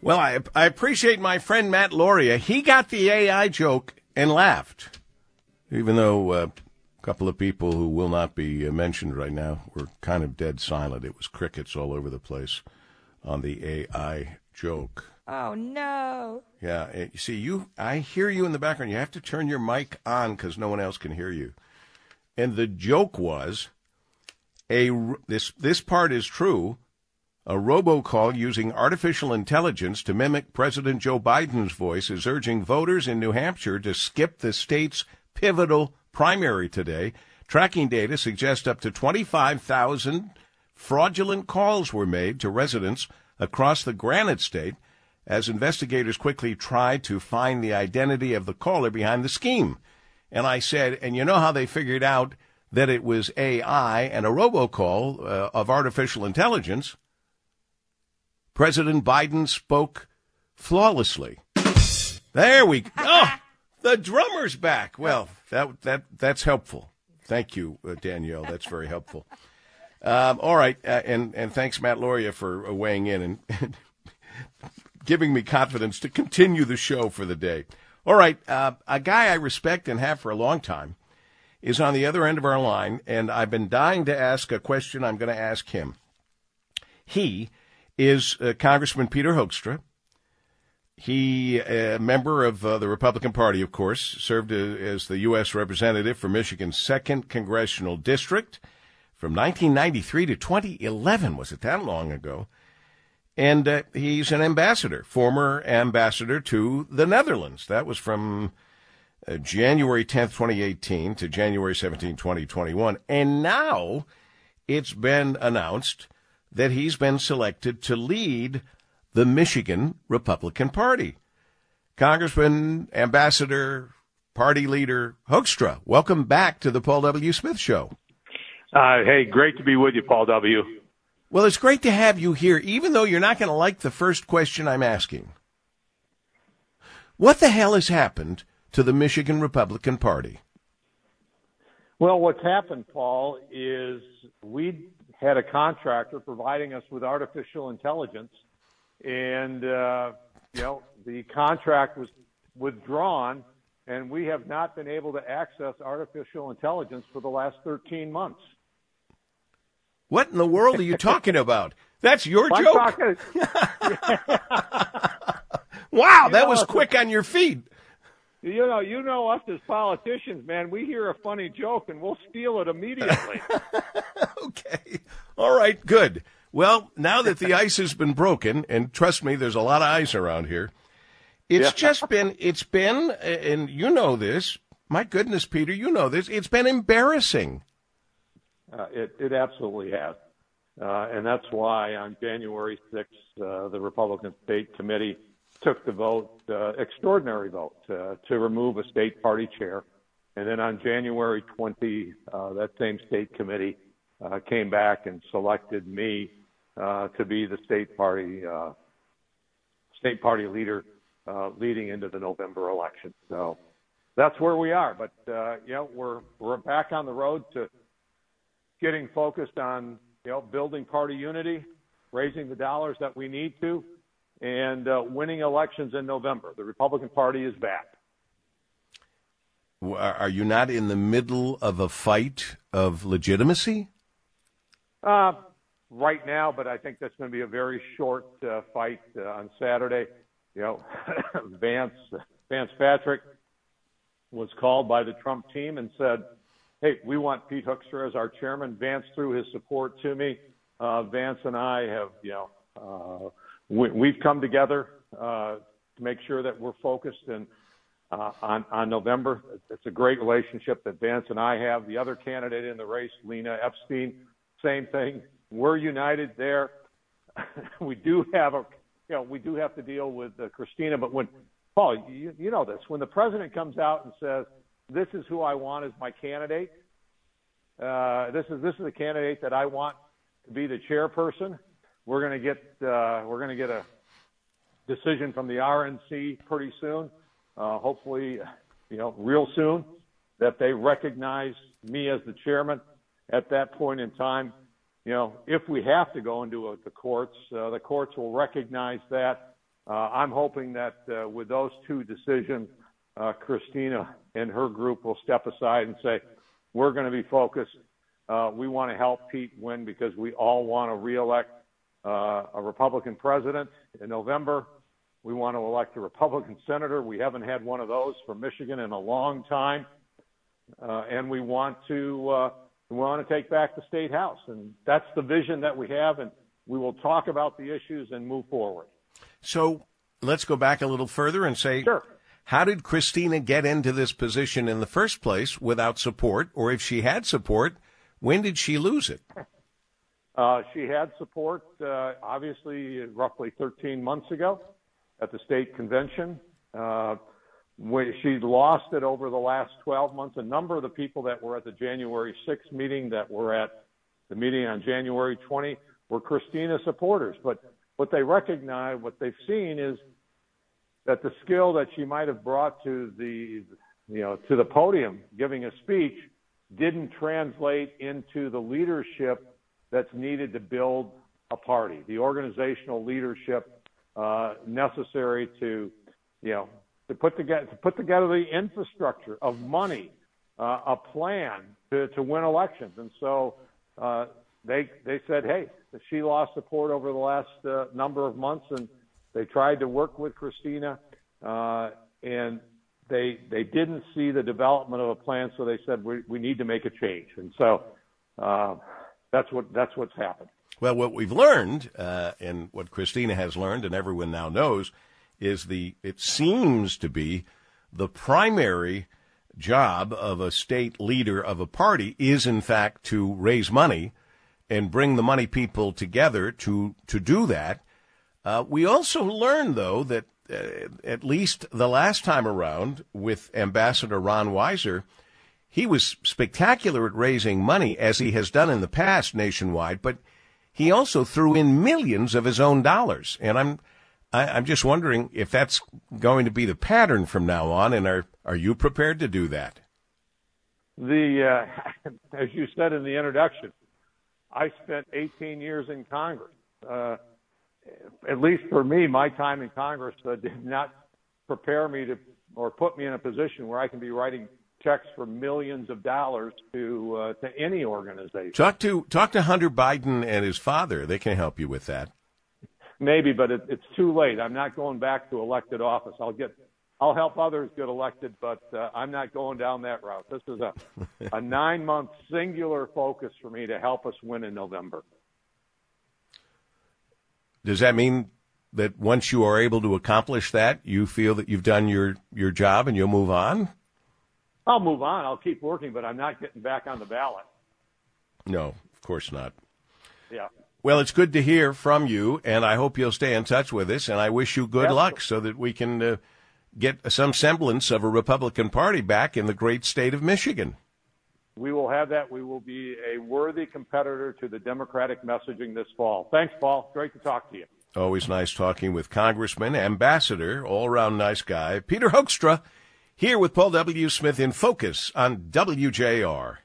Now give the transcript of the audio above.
Well, I, I appreciate my friend Matt Loria. He got the AI joke and laughed, even though uh, a couple of people who will not be uh, mentioned right now were kind of dead silent. It was crickets all over the place on the AI joke. Oh no! Yeah, eh, you see, you I hear you in the background. You have to turn your mic on because no one else can hear you. And the joke was a this this part is true. A robocall using artificial intelligence to mimic President Joe Biden's voice is urging voters in New Hampshire to skip the state's pivotal primary today. Tracking data suggests up to 25,000 fraudulent calls were made to residents across the Granite State as investigators quickly tried to find the identity of the caller behind the scheme. And I said, and you know how they figured out that it was AI and a robocall uh, of artificial intelligence? President Biden spoke flawlessly. There we go. Oh, the drummer's back. Well, that that that's helpful. Thank you, uh, Danielle. That's very helpful. Um, all right, uh, and and thanks, Matt Loria, for uh, weighing in and giving me confidence to continue the show for the day. All right, uh, a guy I respect and have for a long time is on the other end of our line, and I've been dying to ask a question. I'm going to ask him. He is uh, Congressman Peter Hoekstra. He, a uh, member of uh, the Republican Party, of course, served uh, as the U.S. representative for Michigan's second congressional district from 1993 to 2011. Was it that long ago? And uh, he's an ambassador, former ambassador to the Netherlands. That was from uh, January 10th, 2018 to January 17, 2021. And now it's been announced that he's been selected to lead the Michigan Republican Party. Congressman, Ambassador, Party Leader Hoekstra, welcome back to the Paul W. Smith Show. Uh, hey, great to be with you, Paul W. Well, it's great to have you here, even though you're not going to like the first question I'm asking. What the hell has happened to the Michigan Republican Party? Well, what's happened, Paul, is we had a contractor providing us with artificial intelligence, and uh, you know the contract was withdrawn, and we have not been able to access artificial intelligence for the last 13 months. What in the world are you talking about? That's your joke. Talking... wow, you that know, was quick on your feet. You know, you know us as politicians, man. We hear a funny joke and we'll steal it immediately. okay. All right, good. Well, now that the ice has been broken, and trust me, there's a lot of ice around here. It's yeah. just been, it's been, and you know this. My goodness, Peter, you know this. It's been embarrassing. Uh, it, it absolutely has. Uh, and that's why on January 6th, uh, the Republican State Committee took the vote, uh, extraordinary vote, uh, to remove a state party chair. And then on January 20, uh, that same state committee uh, came back and selected me uh, to be the state party uh, state party leader uh, leading into the November election. So that's where we are. But uh, you know, we're we're back on the road to getting focused on you know building party unity, raising the dollars that we need to, and uh, winning elections in November. The Republican Party is back. Are you not in the middle of a fight of legitimacy? Uh, right now, but I think that's going to be a very short uh, fight uh, on Saturday. You know, Vance Vance Patrick was called by the Trump team and said, "Hey, we want Pete Hoekstra as our chairman." Vance threw his support to me. Uh, Vance and I have, you know, uh, we've come together uh, to make sure that we're focused and uh, on November. It's a great relationship that Vance and I have. The other candidate in the race, Lena Epstein, same thing. We're united there. we do have a, you know, we do have to deal with uh, Kristina. But when Paul, you, know this, when the president comes out and says, "This is who I want as my candidate," this is this is the candidate that I want to be the chairperson. We're going to get uh, we're going to get a decision from the RNC pretty soon. Uh, hopefully, you know, real soon, that they recognize me as the chairman at that point in time, you know, if we have to go into the courts, uh, the courts will recognize that. uh, I'm hoping that uh, with those two decisions, uh, Kristina and her group will step aside and say, we're going to be focused. Uh, we want to help Pete win because we all want to reelect a Republican president in November. We want to elect a Republican senator. We haven't had one of those for Michigan in a long time. Uh, and we want to uh, we want to take back the state house, and that's the vision that we have. And we will talk about the issues and move forward. So let's go back a little further and say, sure. how did Kristina get into this position in the first place without support? Or if she had support, when did she lose it? Uh, she had support, uh, obviously, roughly 13 months ago at the state convention. Uh, she lost it over the last 12 months. A number of the people that were at the January 6th meeting, that were at the meeting on January 20, were Kristina supporters. But what they recognize, what they've seen is that the skill that she might have brought to the, you know, to the podium giving a speech didn't translate into the leadership that's needed to build a party, the organizational leadership uh, necessary to, you know, to put together to put together the infrastructure of money, uh, a plan to, to win elections. And so uh, they they said, hey, she lost support over the last uh, number of months, and they tried to work with Kristina, uh, and they they didn't see the development of a plan, so they said we we need to make a change. And so uh, that's what that's what's happened. Well, what we've learned, uh, and what Kristina has learned, and everyone now knows, is the it seems to be the primary job of a state leader of a party is in fact to raise money and bring the money people together to to do that. Uh, we also learned though that uh, at least the last time around with Ambassador Ron Weiser, he was spectacular at raising money as he has done in the past nationwide, but he also threw in millions of his own dollars. And I'm I, am just wondering if that's going to be the pattern from now on, and are are you prepared to do that? The uh, as you said in the introduction, I spent 18 years in Congress. Uh, at least for me, my time in Congress uh, did not prepare me to or put me in a position where I can be writing checks for millions of dollars to uh, to any organization. Talk to talk to Hunter Biden and his father. They can help you with that. Maybe, but it, it's too late. I'm not going back to elected office. I'll get, I'll help others get elected, but uh, I'm not going down that route. This is a, a nine month singular focus for me to help us win in November. Does that mean that once you are able to accomplish that, you feel that you've done your, your job and you'll move on? I'll move on. I'll keep working, but I'm not getting back on the ballot. No, of course not. Yeah. Well, it's good to hear from you, and I hope you'll stay in touch with us. And I wish you good luck so that we can uh, get some semblance of a Republican Party back in the great state of Michigan. We will have that. We will be a worthy competitor to the Democratic messaging this fall. Thanks, Paul. Great to talk to you. Always nice talking with Congressman, Ambassador, all around nice guy, Peter Hoekstra, here with Paul W. Smith in Focus on WJR.